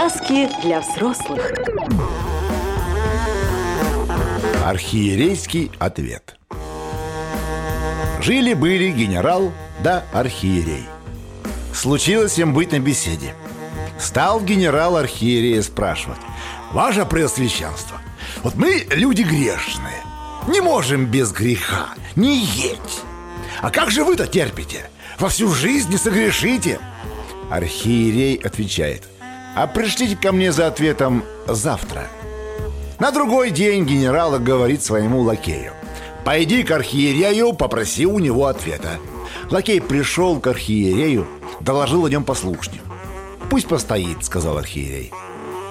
Сказки для взрослых. Архиерейский ответ. Жили-были генерал да архиерей. Случилось им быть на беседе. Стал генерал архиерея спрашивать. Ваше Преосвященство, вот мы люди грешные Не можем без греха не есть А как же вы-то терпите? Во всю жизнь не согрешите? Архиерей отвечает А пришлите ко мне за ответом завтра. На другой день генерал говорит своему лакею. Пойди к архиерею, попроси у него ответа Лакей пришел к архиерею, доложил о нем послушнику «Пусть постоит», — сказал архиерей.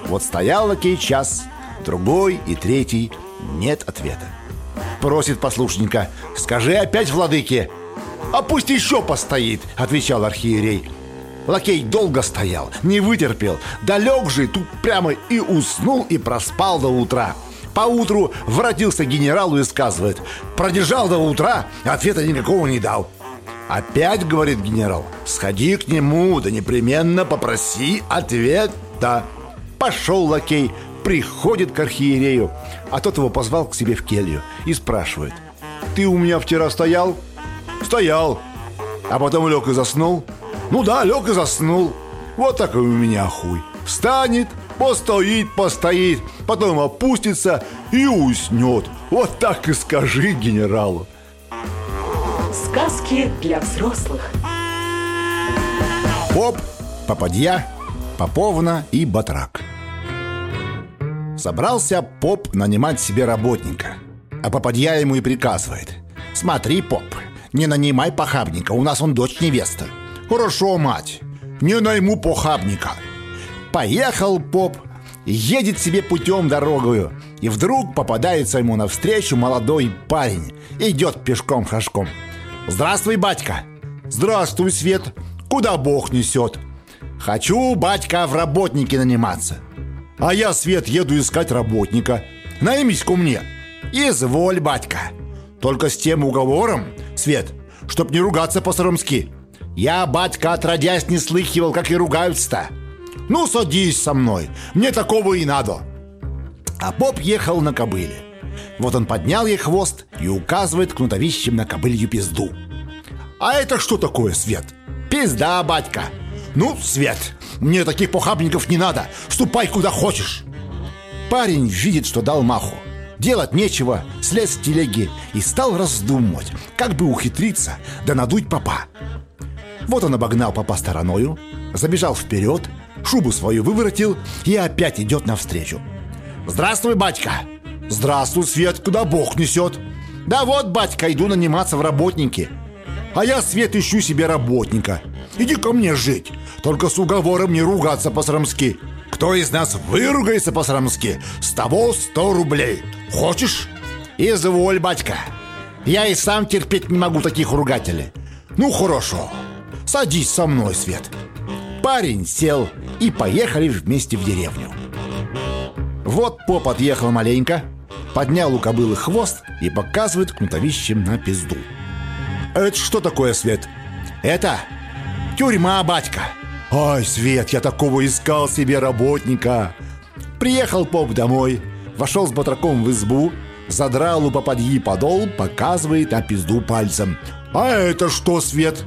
Вот стоял лакей час, другой и третий Нет ответа. Просит послушника «Скажи опять владыке». «А пусть еще постоит», — отвечал архиерей Лакей долго стоял, не вытерпел Да лег же тут прямо и уснул и проспал до утра Поутру воротился к генералу и сказывает Продержал до утра, ответа никакого не дал Опять, говорит генерал, сходи к нему, да непременно попроси ответа. Пошел лакей, приходит к архиерею, а тот его позвал к себе в келью и спрашивает. Ты у меня вчера стоял? Стоял. А потом лег и заснул? Ну да, лег и заснул. Вот такой у меня хуй. Встанет, постоит, постоит, потом опустится и уснет. Вот так и скажи генералу. Сказки для взрослых. Поп, попадья, поповна и батрак Собрался поп нанимать себе работника А попадья ему и приказывает Смотри, поп, не нанимай похабника, у нас он дочь невеста Хорошо, мать, не найму похабника. Поехал поп, едет себе путем дорогою И вдруг попадается ему навстречу молодой парень Идет пешком-хашком Здравствуй, батька! Здравствуй, Свет! Куда Бог несет? Хочу, батька, в работники наниматься! А я, Свет, еду искать работника. Наймись ко мне! Изволь, батька! Только с тем уговором, Свет Чтоб не ругаться по-сарамски Я, батька, отродясь не слыхивал, как и ругаются-то Ну, садись со мной Мне такого и надо А поп ехал на кобыле вот он поднял ей хвост и указывает кнутовищем на кобылью пизду. «А это что такое, Свет?» «Пизда, батька!» «Ну, Свет, мне таких похабников не надо! Ступай куда хочешь!» Парень видит, что дал маху. Делать нечего, слез с телеги и стал раздумывать, как бы ухитриться да надуть папа. Вот он обогнал папа стороною, забежал вперед, шубу свою выворотил и опять идет навстречу. «Здравствуй, батька!» Здравствуй, Свет, куда Бог несет? Да вот, батька, иду наниматься в работники. А я, Свет, ищу себе работника. Иди ко мне жить. Только с уговором не ругаться по-срамски. Кто из нас выругается по-срамски, с того сто рублей. Хочешь? Изволь, батька. Я и сам терпеть не могу таких ругателей. Ну, хорошо. Садись со мной, Свет. Парень сел и поехали вместе в деревню. Вот поп отъехал маленько, поднял у кобылы хвост и показывает кнутовищем на пизду. «Это что такое, Свет?» «Это тюрьма, батька!» «Ай, Свет, я такого искал себе работника!» Приехал поп домой, вошел с батраком в избу, задрал у попадьи подол, показывает на пизду пальцем. «А это что, Свет?»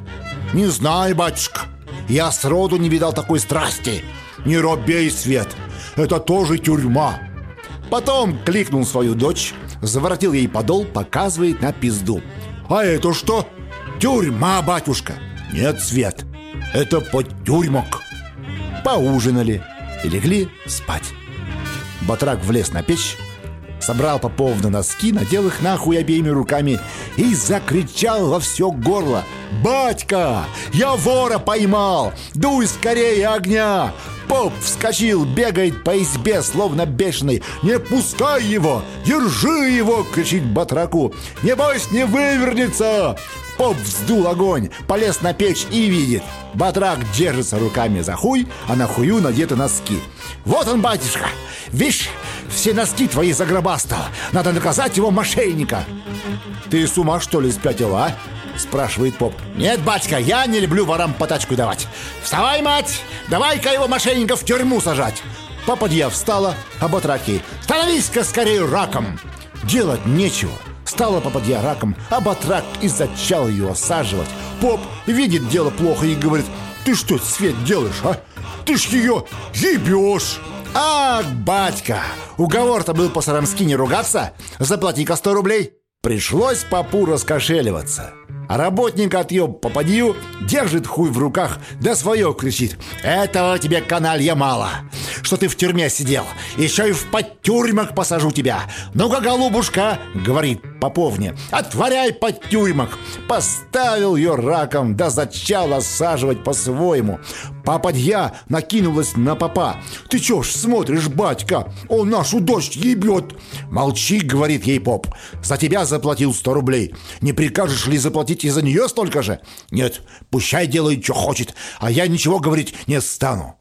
«Не знаю, батюшка. Я сроду не видал такой страсти. Не робей, Свет. Это тоже тюрьма. Потом кликнул свою дочь, заворотил ей подол, показывает на пизду. «А это что?» «Тюрьма, батюшка!» «Нет, Свет, это подтюрьмок!» Поужинали и легли спать. Батрак влез на печь, собрал Попов на носки, надел их нахуй обеими руками и закричал во все горло. «Батька, я вора поймал! Дуй скорее огня! Поп вскочил, бегает по избе, словно бешеный. «Не пускай его! Держи его!» — кричит батраку. «Небось, не вывернется!» Поп вздул огонь, полез на печь и видит. Батрак держится руками за хуй, а на хую надеты носки. «Вот он, батюшка! Вишь, все носки твои загробастал! Надо наказать его мошенника!» «Ты с ума, что ли, спятила, а? Спрашивает поп. Нет, батька, я не люблю ворам потачку давать. Вставай, мать, давай-ка его мошенников в тюрьму сажать. Попадья встала, а батраки Становись-ка скорее раком! Делать нечего. Стала попадья раком, а батрак и зачал ее осаживать. Поп видит дело плохо и говорит Ты что, Свет, делаешь, а? Ты ж ее ебешь Ах, батька, уговор-то был по-сарамски не ругаться Заплати-ка 100 рублей. Пришлось попу раскошеливаться а работник от ее попадью держит хуй в руках, да свое кричит. Этого тебе, каналья, мало, что ты в тюрьме сидел. Еще и в подтюрьмах посажу тебя. Ну-ка, голубушка, говорит поповне, отворяй подтюрьмах. Поставил ее раком, да зачал осаживать по-своему. Попадья накинулась на папа. Ты чё ж смотришь, батька? Он нашу дочь ебет. Молчи, говорит ей поп. За тебя заплатил сто рублей. Не прикажешь ли заплатить и за нее столько же? Нет, пущай делает, что хочет, а я ничего говорить не стану.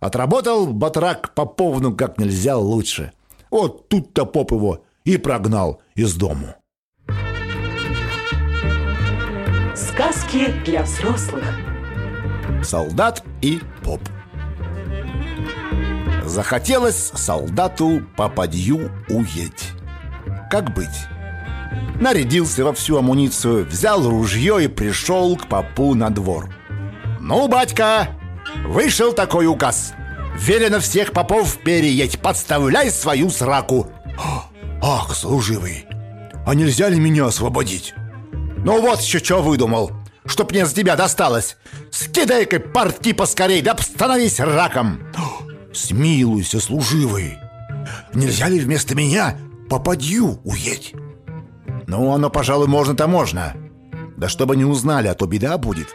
Отработал батрак Поповну как нельзя лучше. Вот тут-то поп его и прогнал из дому. Сказки для взрослых. Солдат и поп. Захотелось солдату попадью уедь. Как быть? Нарядился во всю амуницию, взял ружье и пришел к попу на двор. «Ну, батька, вышел такой указ. Велено всех попов переедь, подставляй свою сраку». «Ах, служивый, а нельзя ли меня освободить?» «Ну вот еще что выдумал, чтоб мне с тебя досталось. Скидай-ка портки поскорей, да становись раком!» «Смилуйся, служивый, нельзя ли вместо меня попадью уедь?» «Ну, оно, пожалуй, можно-то можно. Да чтобы не узнали, а то беда будет.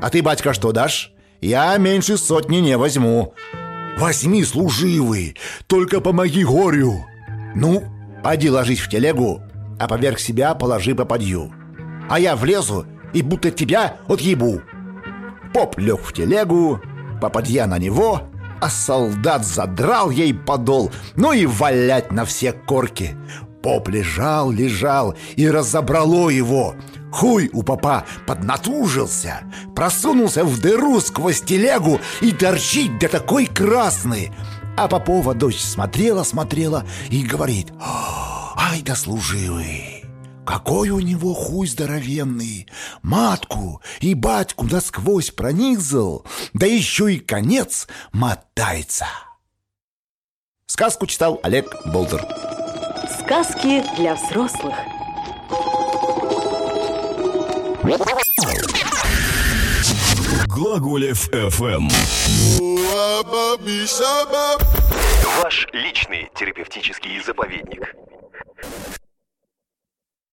А ты, батька, что дашь? Я меньше сотни не возьму». «Возьми, служивый, только помоги горю!» «Ну, пойди ложись в телегу, а поверх себя положи попадью. А я влезу и будто тебя отъебу». Поп лег в телегу, попадья на него, а солдат задрал ей подол, ну и валять на все корки. Поп лежал, лежал и разобрало его. Хуй у попа поднатужился, просунулся в дыру сквозь телегу и торчит да такой красный. А Попова дочь смотрела, смотрела и говорит, «Ай да служивый!» Какой у него хуй здоровенный! Матку и батьку насквозь пронизал, да еще и конец мотается. Сказку читал Олег Болдер. Сказки для взрослых. Глаголев FM. Ваш личный терапевтический заповедник.